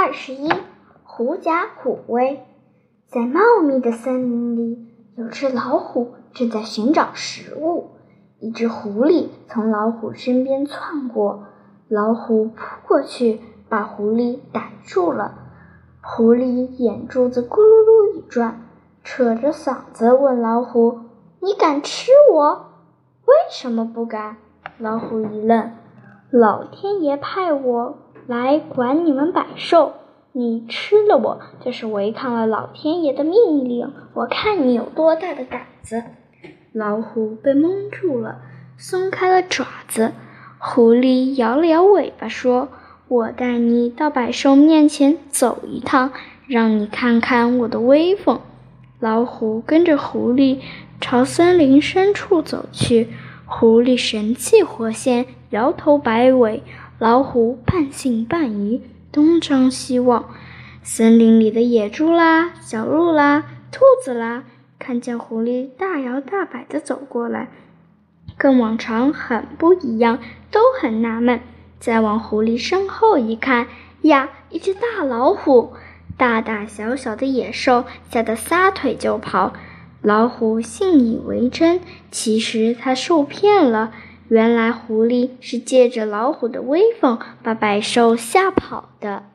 二十一，狐假虎威。在茂密的森林里，有只老虎正在寻找食物。一只狐狸从老虎身边窜过，老虎扑过去，把狐狸逮住了。狐狸眼珠子咕噜噜一转，扯着嗓子问老虎：“你敢吃我？为什么不敢？”老虎一愣：“老天爷派我。”来管你们百兽，你吃了我就是违抗了老天爷的命令。我看你有多大的胆子！老虎被蒙住了，松开了爪子。狐狸摇了摇尾巴，说：“我带你到百兽面前走一趟，让你看看我的威风。”老虎跟着狐狸朝森林深处走去。狐狸神气活现，摇头摆尾。老虎半信半疑，东张西望。森林里的野猪啦、小鹿啦、兔子啦，看见狐狸大摇大摆地走过来，跟往常很不一样，都很纳闷。再往狐狸身后一看，呀，一只大老虎！大大小小的野兽吓得撒腿就跑。老虎信以为真，其实他受骗了。原来狐狸是借着老虎的威风把百兽吓跑的。